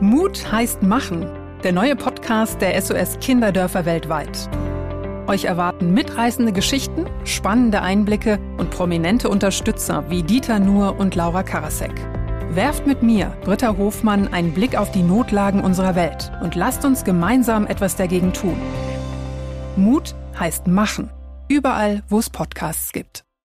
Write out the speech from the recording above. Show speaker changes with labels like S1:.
S1: Mut heißt machen. Der neue Podcast der SOS Kinderdörfer weltweit. Euch erwarten mitreißende Geschichten, spannende Einblicke und prominente Unterstützer wie Dieter Nuhr und Laura Karasek. Werft mit mir, Britta Hofmann, einen Blick auf die Notlagen unserer Welt und lasst uns gemeinsam etwas dagegen tun. Mut heißt machen. Überall, wo es Podcasts gibt.